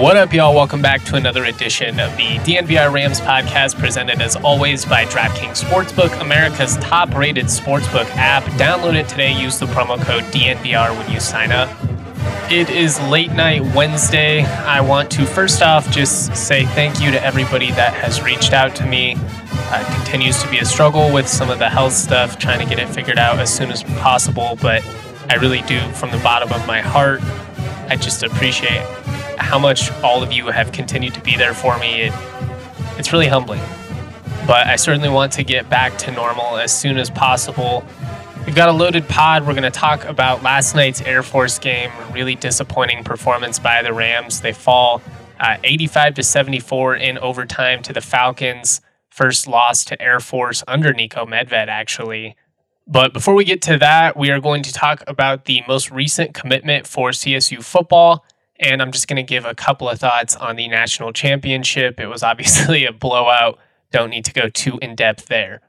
What up, y'all? Welcome back to another edition of the DNVR Rams podcast, presented as always by DraftKings Sportsbook, America's top rated sportsbook app. Download it today. Use the promo code DNVR when you sign up. It is late night Wednesday. I want to first off just say thank you to everybody that has reached out to me. Uh, it continues to be a struggle with some of the health stuff, trying to get it figured out as soon as possible, but I really do, from the bottom of my heart, I just appreciate how much all of you have continued to be there for me. It, it's really humbling. But I certainly want to get back to normal as soon as possible. We've got a loaded pod. We're going to talk about last night's Air Force game. Really disappointing performance by the Rams. They fall uh, 85 to 74 in overtime to the Falcons. First loss to Air Force under Niko Medved, actually. But before we get to that, we are going to talk about the most recent commitment for CSU football. And I'm just going to give a couple of thoughts on the national championship. It was obviously a blowout. Don't need to go too in depth there.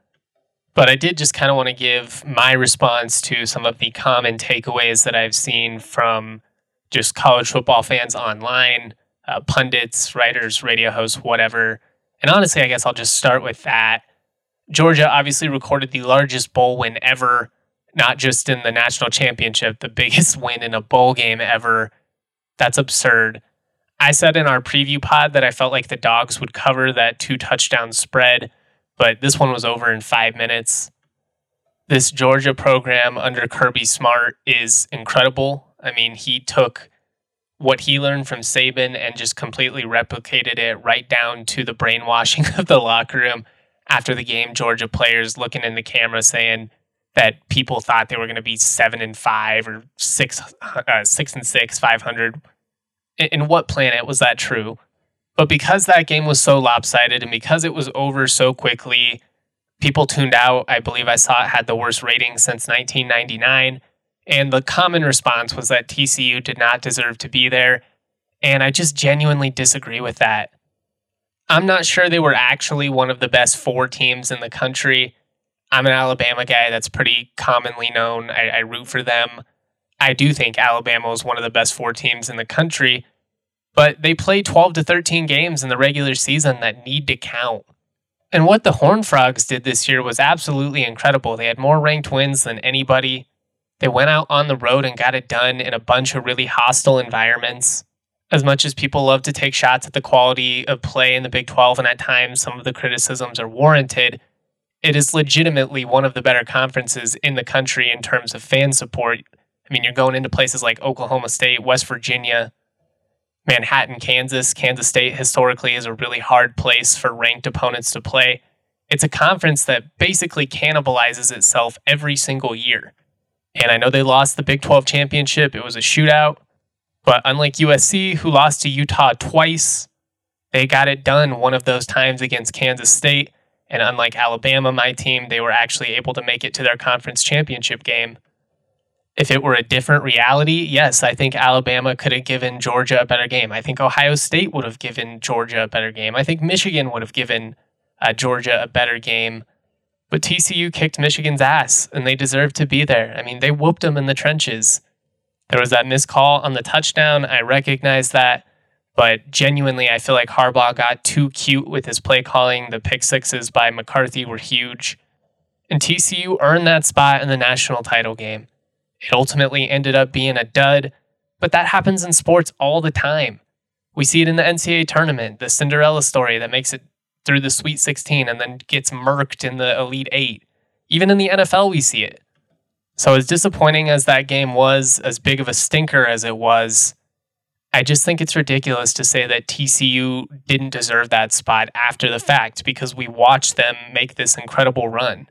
But I did just kind of want to give my response to some of the common takeaways that I've seen from just college football fans online, uh, pundits, writers, radio hosts, whatever. And honestly, I guess I'll just start with that. Georgia obviously recorded the largest bowl win ever, not just in the national championship, the biggest win in a bowl game ever that's absurd. I said in our preview pod that I felt like the dogs would cover that two touchdown spread, but this one was over in five minutes. This Georgia program under Kirby Smart is incredible. I mean, he took what he learned from Saban and just completely replicated it right down to the brainwashing of the locker room after the game. Georgia players looking in the camera saying that people thought they were going to be seven and five or six, uh, six and six, five hundred in what planet was that true? But because that game was so lopsided and because it was over so quickly, people tuned out. I believe I saw it had the worst rating since 1999. And the common response was that TCU did not deserve to be there. And I just genuinely disagree with that. I'm not sure they were actually one of the best four teams in the country. I'm an Alabama guy that's pretty commonly known. I, I root for them. I do think Alabama is one of the best four teams in the country, but they play 12 to 13 games in the regular season that need to count. And what the Horned Frogs did this year was absolutely incredible. They had more ranked wins than anybody. They went out on the road and got it done in a bunch of really hostile environments. As much as people love to take shots at the quality of play in the Big 12, and at times some of the criticisms are warranted, it is legitimately one of the better conferences in the country in terms of fan support I mean, you're going into places like Oklahoma State, West Virginia, Manhattan, Kansas. Kansas State historically is a really hard place for ranked opponents to play. It's a conference that basically cannibalizes itself every single year. And I know they lost the Big 12 championship, it was a shootout. But unlike USC, who lost to Utah twice, they got it done one of those times against Kansas State. And unlike Alabama, my team, they were actually able to make it to their conference championship game if it were a different reality, yes, I think Alabama could have given Georgia a better game. I think Ohio State would have given Georgia a better game. I think Michigan would have given uh, Georgia a better game. But TCU kicked Michigan's ass, and they deserved to be there. I mean, they whooped them in the trenches. There was that missed call on the touchdown. I recognize that. But genuinely, I feel like Harbaugh got too cute with his play calling. The pick sixes by McCarthy were huge. And TCU earned that spot in the national title game. It ultimately ended up being a dud, but that happens in sports all the time. We see it in the NCAA tournament, the Cinderella story that makes it through the Sweet 16 and then gets murked in the Elite Eight. Even in the NFL, we see it. So, as disappointing as that game was, as big of a stinker as it was, I just think it's ridiculous to say that TCU didn't deserve that spot after the fact because we watched them make this incredible run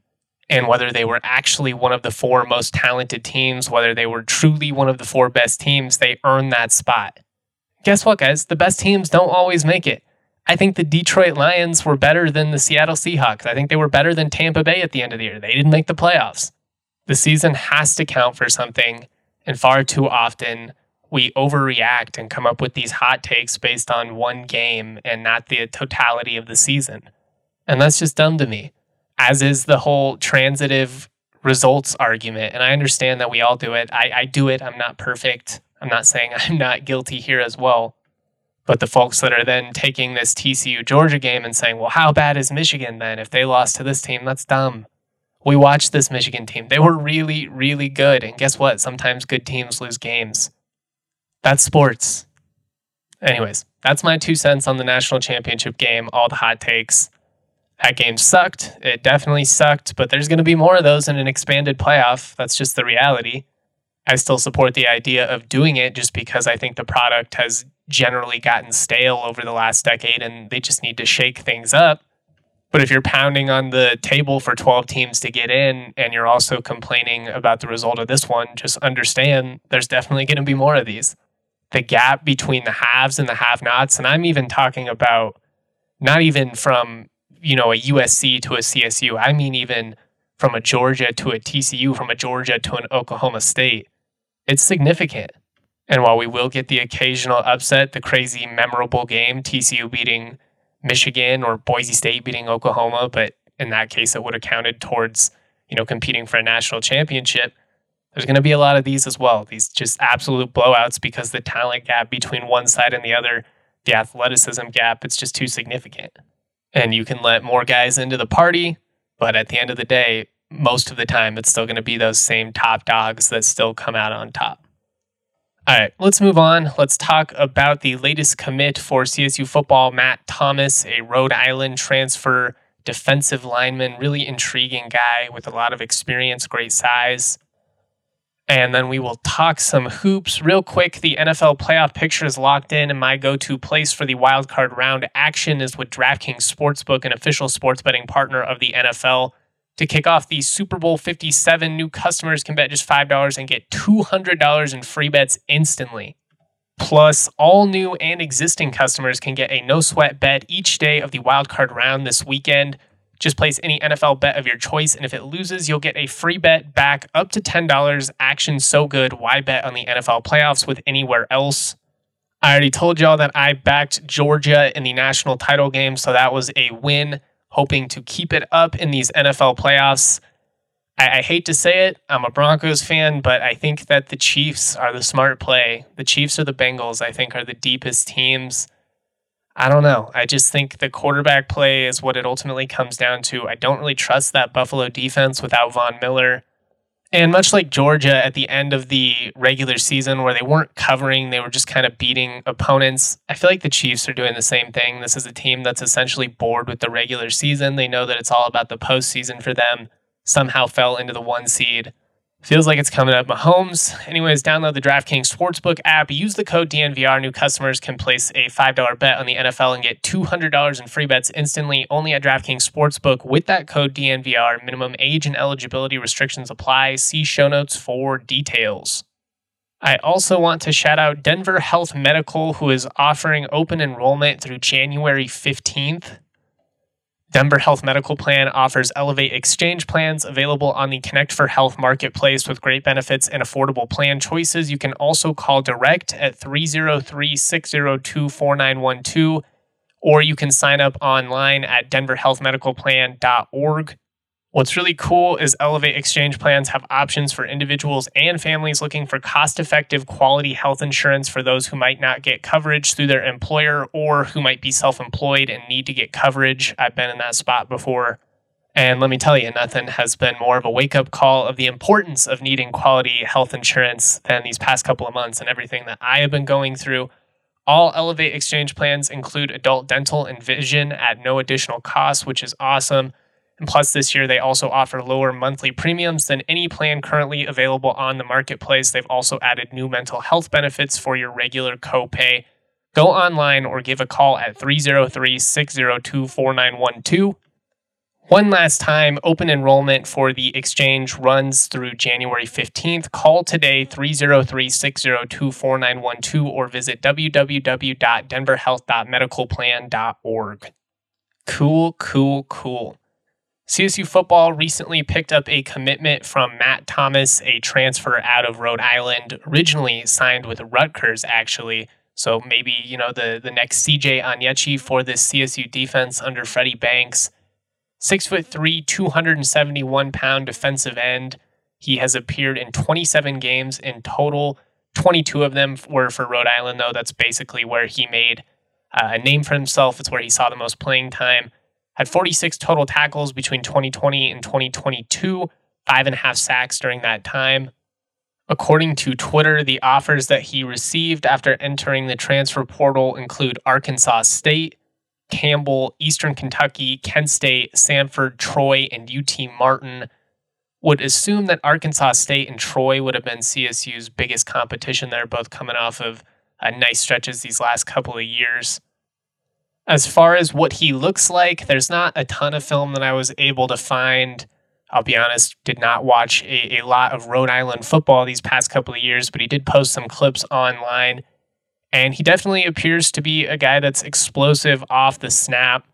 and whether they were actually one of the four most talented teams, whether they were truly one of the four best teams, they earned that spot. Guess what, guys? The best teams don't always make it. I think the Detroit Lions were better than the Seattle Seahawks. I think they were better than Tampa Bay at the end of the year. They didn't make the playoffs. The season has to count for something, and far too often we overreact and come up with these hot takes based on one game and not the totality of the season. And that's just dumb to me as is the whole transitive results argument. And I understand that we all do it. I, I do it. I'm not perfect. I'm not saying I'm not guilty here as well. But the folks that are then taking this TCU Georgia game and saying, well, how bad is Michigan then? If they lost to this team, that's dumb. We watched this Michigan team. They were really, really good. And guess what? Sometimes good teams lose games. That's sports. Anyways, that's my two cents on the national championship game, all the hot takes. That game sucked. It definitely sucked, but there's going to be more of those in an expanded playoff. That's just the reality. I still support the idea of doing it just because I think the product has generally gotten stale over the last decade and they just need to shake things up. But if you're pounding on the table for 12 teams to get in and you're also complaining about the result of this one, just understand there's definitely going to be more of these. The gap between the haves and the have nots, and I'm even talking about not even from, you know, a USC to a CSU. I mean even from a Georgia to a TCU, from a Georgia to an Oklahoma State. It's significant. And while we will get the occasional upset, the crazy memorable game, TCU beating Michigan or Boise State beating Oklahoma, but in that case, it would have counted towards, you know, competing for a national championship. There's going to be a lot of these as well. These just absolute blowouts because the talent gap between one side and the other, the athleticism gap, it's just too significant. And you can let more guys into the party, but at the end of the day, most of the time, it's still going to be those same top dogs that still come out on top. All right, let's move on. Let's talk about the latest commit for CSU football. Matt Thomas, a Rhode Island transfer defensive lineman, really intriguing guy with a lot of experience, great size. And then we will talk some hoops real quick. The NFL playoff picture is locked in, and my go to place for the wildcard round action is with DraftKings Sportsbook, an official sports betting partner of the NFL. To kick off the Super Bowl 57, new customers can bet just $5 and get $200 in free bets instantly. Plus, all new and existing customers can get a no sweat bet each day of the wildcard round this weekend. Just place any NFL bet of your choice, and if it loses, you'll get a free bet back up to $10. Action so good. Why bet on the NFL playoffs with anywhere else? I already told y'all that I backed Georgia in the national title game, so that was a win hoping to keep it up in these NFL playoffs. I, I, hate to say it, I'm a Broncos fan, but I think that the Chiefs are the smart play. The Chiefs or the Bengals, I think, are the deepest teams. I don't know. I just think the quarterback play is what it ultimately comes down to. I don't really trust that Buffalo defense without Von Miller. And much like Georgia at the end of the regular season, where they weren't covering, they were just kind of beating opponents, I feel like the Chiefs are doing the same thing. This is a team that's essentially bored with the regular season. They know that it's all about the postseason for them, somehow fell into the one seed. Feels like it's coming up. Mahomes. Anyways, download the DraftKings Sportsbook app. Use the code DNVR. New customers can place a $5 bet on the NFL and get $200 in free bets instantly only at DraftKings Sportsbook with that code DNVR. Minimum age and eligibility restrictions apply. See show notes for details. I also want to shout out Denver Health Medical, who is offering open enrollment through January 15th. Denver Health Medical Plan offers Elevate Exchange plans available on the Connect for Health marketplace with great benefits and affordable plan choices. You can also call direct at 303 602 4912, or you can sign up online at denverhealthmedicalplan.org. What's really cool is Elevate Exchange plans have options for individuals and families looking for cost effective quality health insurance for those who might not get coverage through their employer or who might be self employed and need to get coverage. I've been in that spot before. And let me tell you, nothing has been more of a wake up call of the importance of needing quality health insurance than these past couple of months and everything that I have been going through. All Elevate Exchange plans include adult dental and vision at no additional cost, which is awesome. And plus, this year they also offer lower monthly premiums than any plan currently available on the marketplace. They've also added new mental health benefits for your regular copay. Go online or give a call at 303 602 4912. One last time, open enrollment for the exchange runs through January 15th. Call today 303 602 4912 or visit www.denverhealth.medicalplan.org. Cool, cool, cool. CSU football recently picked up a commitment from Matt Thomas, a transfer out of Rhode Island, originally signed with Rutgers, actually. So maybe, you know, the, the next CJ Onyechi for this CSU defense under Freddie Banks. Six foot three, 271 pound defensive end. He has appeared in 27 games in total. 22 of them were for Rhode Island, though. That's basically where he made uh, a name for himself. It's where he saw the most playing time. Had 46 total tackles between 2020 and 2022, five and a half sacks during that time. According to Twitter, the offers that he received after entering the transfer portal include Arkansas State, Campbell, Eastern Kentucky, Kent State, Samford, Troy, and UT Martin. Would assume that Arkansas State and Troy would have been CSU's biggest competition. They're both coming off of uh, nice stretches these last couple of years. As far as what he looks like, there's not a ton of film that I was able to find I'll be honest, did not watch a, a lot of Rhode Island football these past couple of years, but he did post some clips online. And he definitely appears to be a guy that's explosive off the snap.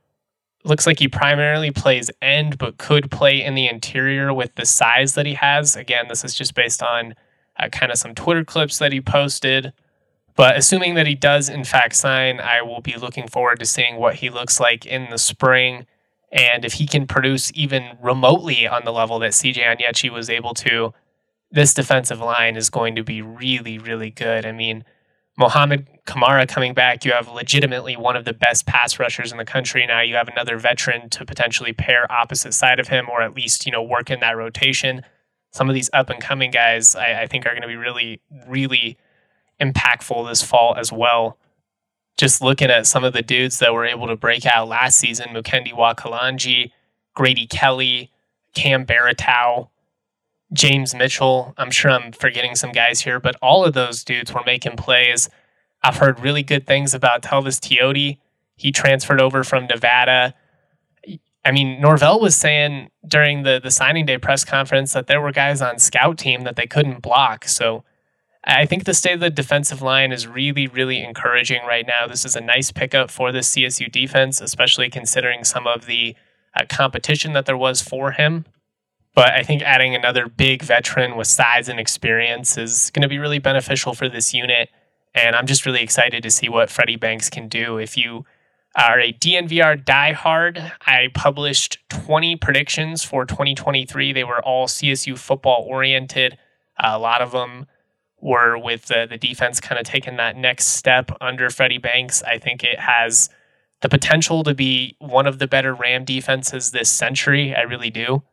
Looks like he primarily plays end, but could play in the interior with the size that he has. Again, this is just based on uh, kind of some Twitter clips that he posted. But assuming that he does, in fact, sign, I will be looking forward to seeing what he looks like in the spring. And if he can produce even remotely on the level that CJ Onyechi was able to, this defensive line is going to be really, really good. I mean, Mohamed Kamara coming back, you have legitimately one of the best pass rushers in the country. Now you have another veteran to potentially pair opposite side of him, or at least you know work in that rotation. Some of these up and coming guys, I, I think, are going to be really, really impactful this fall as well just looking at some of the dudes that were able to break out last season Mukendi Wakalanji, Grady Kelly, Cam Baratow, James Mitchell. I'm sure I'm forgetting some guys here, but all of those dudes were making plays. I've heard really good things about Telvis Teote. He transferred over from Nevada. I mean, Norvell was saying during the, the signing day press conference that there were guys on scout team that they couldn't block. So I think the state of the defensive line is really, really encouraging right now. This is a nice pickup for the CSU defense, especially considering some of the uh, competition that there was for him. But I think adding another big veteran with size and experience is going to be really beneficial for this unit. And I'm just really excited to see what Freddie Banks can do. If you are a DNVR diehard, I published 20 predictions for 2023. They were all CSU football oriented. A lot of them were with the, the defense kind of taking that next step under Freddie Banks. I think it has the potential to be one of the better Ram defenses this century. I really do.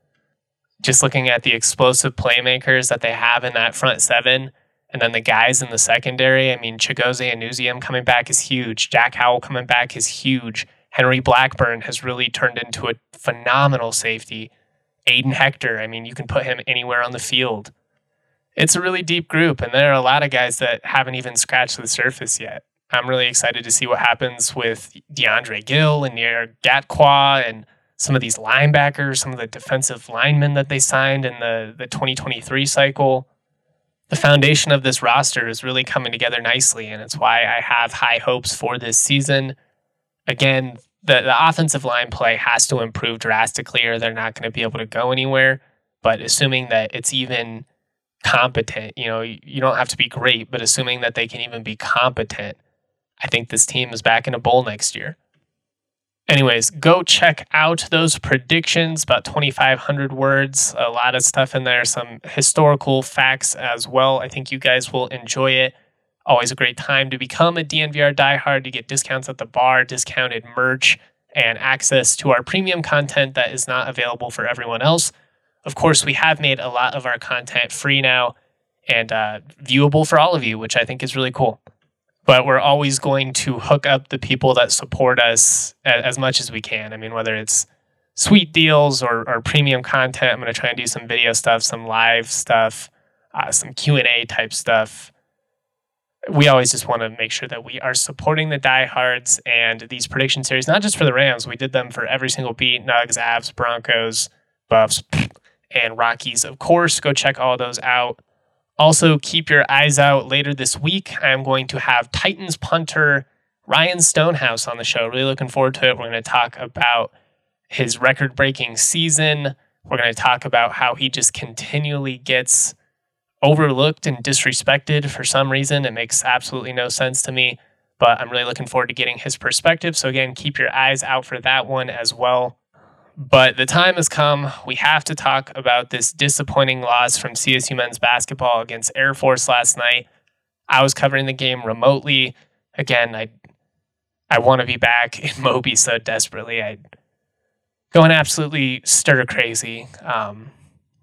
Just looking at the explosive playmakers that they have in that front seven, and then the guys in the secondary. I mean, Chigozie Anusiem coming back is huge. Jack Howell coming back is huge. Henry Blackburn has really turned into a phenomenal safety. Aiden Hector, I mean, you can put him anywhere on the field it's a really deep group, and there are a lot of guys that haven't even scratched the surface yet. I'm really excited to see what happens with DeAndre Gill and Nier Gatqua and some of these linebackers, some of the defensive linemen that they signed in the, the 2023 cycle. The foundation of this roster is really coming together nicely, and it's why I have high hopes for this season. Again, the, the offensive line play has to improve drastically, or they're not going to be able to go anywhere. But assuming that it's even competent. You know, you don't have to be great, but assuming that they can even be competent, I think this team is back in a bowl next year. Anyways, go check out those predictions, about 2,500 words, a lot of stuff in there, some historical facts as well. I think you guys will enjoy it. Always a great time to become a DNVR diehard. You get discounts at the bar, discounted merch, and access to our premium content that is not available for everyone else. Of course, we have made a lot of our content free now and uh, viewable for all of you, which I think is really cool. But we're always going to hook up the people that support us as much as we can. I mean, whether it's sweet deals or, or premium content, I'm going to try and do some video stuff, some live stuff, uh, some Q and A type stuff. We always just want to make sure that we are supporting the diehards and these prediction series, not just for the Rams. We did them for every single beat: Nugs, Avs, Broncos, Buffs, and Rockies. Of course, go check all those out. Also, keep your eyes out later this week. I'm going to have Titans punter Ryan Stonehouse on the show. Really looking forward to it. We're going to talk about his record breaking season. We're going to talk about how he just continually gets overlooked and disrespected for some reason. It makes absolutely no sense to me, but I'm really looking forward to getting his perspective. So, again, keep your eyes out for that one as well. But the time has come. We have to talk about this disappointing loss from CSU men's basketball against Air Force last night. I was covering the game remotely. Again, I I want to be back in Moby so desperately. I going absolutely stir crazy. Um,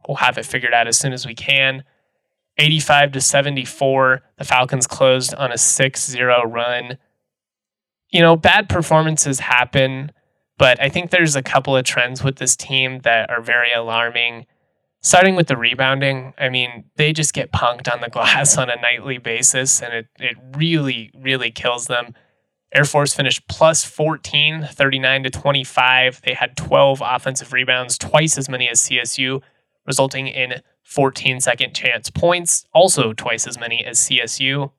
we'll have it figured out as soon as we can. 85 to 74, the Falcons closed on a 6 0 run. You know, bad performances happen, but I think there's a couple of trends with this team that are very alarming. Starting with the rebounding, I mean, they just get punked on the glass on a nightly basis, and it, it really, really kills them. Air Force finished plus 14, 39 to 25. They had 12 offensive rebounds, twice as many as CSU, resulting in 14 second chance points, also twice as many as CSU.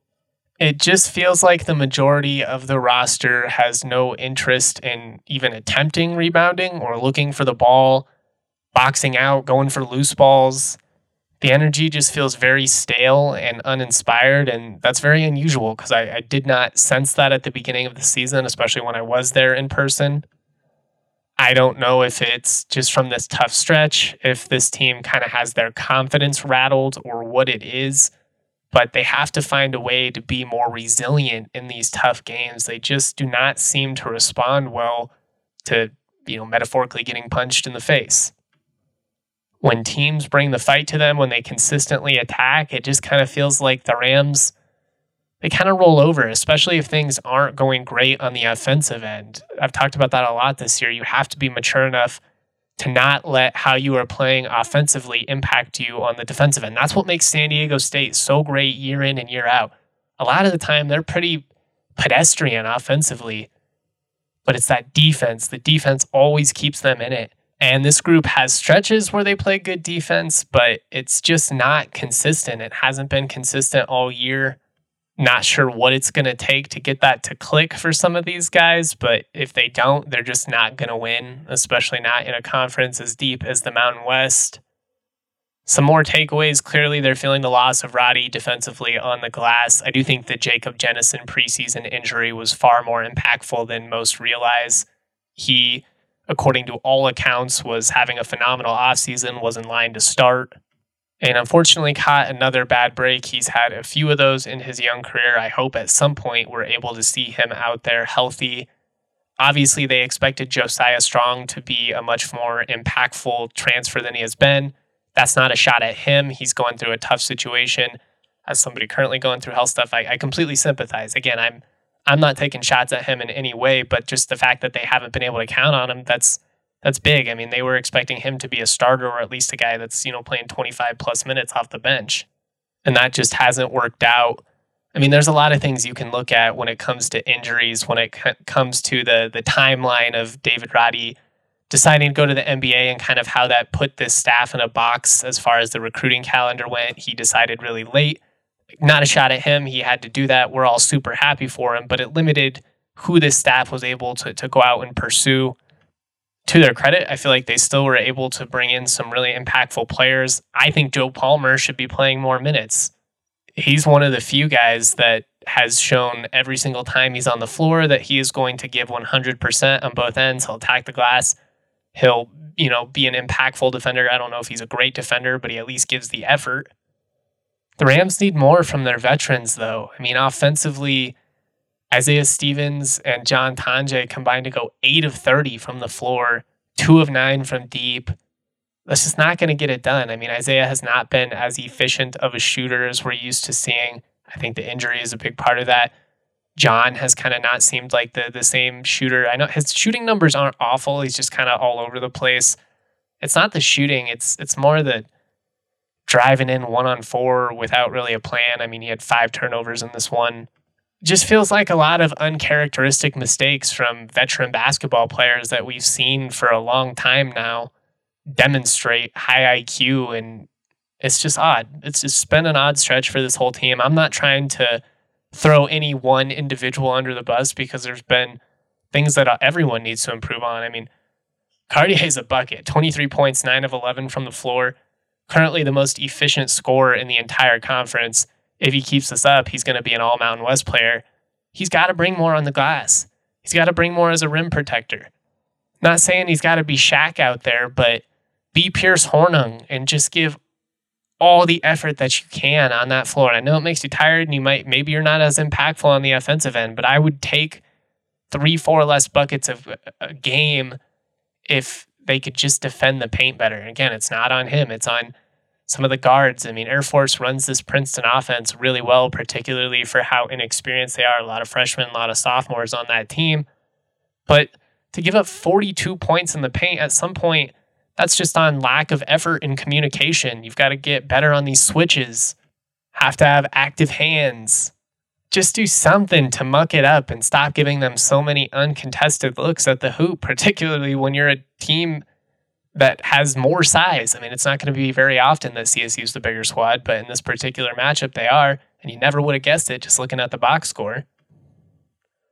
It just feels like the majority of the roster has no interest in even attempting rebounding or looking for the ball, boxing out, going for loose balls. The energy just feels very stale and uninspired, and that's very unusual because I, I did not sense that at the beginning of the season, especially when I was there in person. I don't know if it's just from this tough stretch, if this team kind of has their confidence rattled or what it is, but they have to find a way to be more resilient in these tough games. They just do not seem to respond well to, you know, metaphorically getting punched in the face. When teams bring the fight to them, when they consistently attack, it just kind of feels like the Rams they kind of roll over, especially if things aren't going great on the offensive end. I've talked about that a lot this year. You have to be mature enough to not let how you are playing offensively impact you on the defensive end. That's what makes San Diego State so great year in and year out. A lot of the time, they're pretty pedestrian offensively, but it's that defense. The defense always keeps them in it. And this group has stretches where they play good defense, but it's just not consistent. It hasn't been consistent all year not sure what it's going to take to get that to click for some of these guys, but if they don't, they're just not going to win, especially not in a conference as deep as the Mountain West. Some more takeaways. Clearly, they're feeling the loss of Roddy defensively on the glass. I do think the Jacob Jennison preseason injury was far more impactful than most realize. He, according to all accounts, was having a phenomenal offseason, was in line to start and unfortunately caught another bad break. He's had a few of those in his young career. I hope at some point we're able to see him out there healthy. Obviously, they expected Josiah Strong to be a much more impactful transfer than he has been. That's not a shot at him. He's going through a tough situation. As somebody currently going through health stuff, I, I completely sympathize. Again, I'm I'm not taking shots at him in any way, but just the fact that they haven't been able to count on him, that's that's big. I mean, they were expecting him to be a starter or at least a guy that's, you know, playing 25 plus minutes off the bench. And that just hasn't worked out. I mean, there's a lot of things you can look at when it comes to injuries, when it comes to the the timeline of David Roddy deciding to go to the NBA and kind of how that put this staff in a box as far as the recruiting calendar went. He decided really late. Not a shot at him. He had to do that. We're all super happy for him, but it limited who this staff was able to, to go out and pursue to their credit, I feel like they still were able to bring in some really impactful players. I think Joe Palmer should be playing more minutes. He's one of the few guys that has shown every single time he's on the floor that he is going to give 100% on both ends. He'll attack the glass. He'll, you know, be an impactful defender. I don't know if he's a great defender, but he at least gives the effort. The Rams need more from their veterans, though. I mean, offensively, Isaiah Stevens and John Tonje combined to go eight of 30 from the floor, two of nine from deep. That's just not going to get it done. I mean, Isaiah has not been as efficient of a shooter as we're used to seeing. I think the injury is a big part of that. John has kind of not seemed like the the same shooter. I know his shooting numbers aren't awful. He's just kind of all over the place. It's not the shooting. It's it's more the driving in one on four without really a plan. I mean, he had five turnovers in this one just feels like a lot of uncharacteristic mistakes from veteran basketball players that we've seen for a long time now demonstrate high IQ and it's just odd. It's just been an odd stretch for this whole team. I'm not trying to throw any one individual under the bus because there's been things that uh, everyone needs to improve on. I mean, Cartier's a bucket, 23 points, 9 of 11 from the floor, currently the most efficient scorer in the entire conference if he keeps this up, he's going to be an all Mountain West player. He's got to bring more on the glass. He's got to bring more as a rim protector. Not saying he's got to be Shaq out there, but be Pierce Hornung and just give all the effort that you can on that floor. And I know it makes you tired and you might maybe you're not as impactful on the offensive end, but I would take three, four less buckets of a game if they could just defend the paint better. And again, it's not on him, it's on some of the guards. I mean, Air Force runs this Princeton offense really well, particularly for how inexperienced they are. A lot of freshmen, a lot of sophomores on that team. But to give up 42 points in the paint at some point, that's just on lack of effort and communication. You've got to get better on these switches, have to have active hands. Just do something to muck it up and stop giving them so many uncontested looks at the hoop, particularly when you're a team that has more size. I mean, it's not going to be very often that CSU's the bigger squad, but in this particular matchup, they are. And you never would have guessed it just looking at the box score.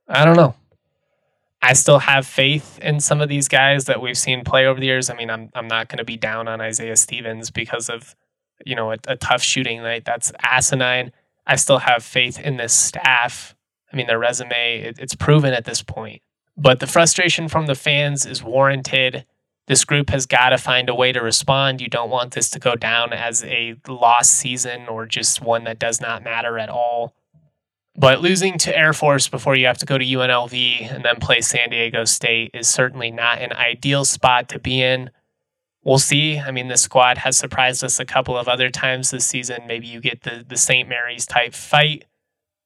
I don't know. I still have faith in some of these guys that we've seen play over the years. I mean, I'm I'm not going to be down on Isaiah Stevens because of you know a, a tough shooting night. That's asinine. I still have faith in this staff. I mean, their resume it, it's proven at this point. But the frustration from the fans is warranted. This group has got to find a way to respond. You don't want this to go down as a lost season or just one that does not matter at all. But losing to Air Force before you have to go to UNLV and then play San Diego State is certainly not an ideal spot to be in. We'll see. I mean, the squad has surprised us a couple of other times this season. Maybe you get the the St. Mary's type fight,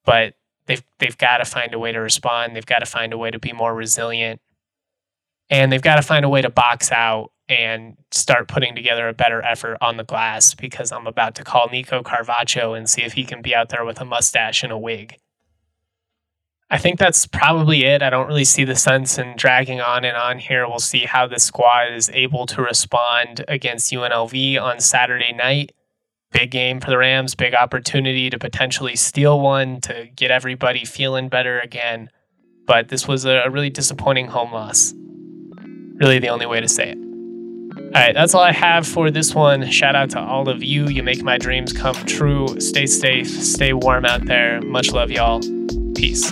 but they've they've got to find a way to respond. They've got to find a way to be more resilient, and they've got to find a way to box out and start putting together a better effort on the glass because I'm about to call Nico Carvacho and see if he can be out there with a mustache and a wig. I think that's probably it. I don't really see the sense in dragging on and on here. We'll see how the squad is able to respond against UNLV on Saturday night. Big game for the Rams, big opportunity to potentially steal one to get everybody feeling better again. But this was a really disappointing home loss. Really, the only way to say it. All right, that's all I have for this one. Shout out to all of you. You make my dreams come true. Stay safe, stay warm out there. Much love, y'all. Peace.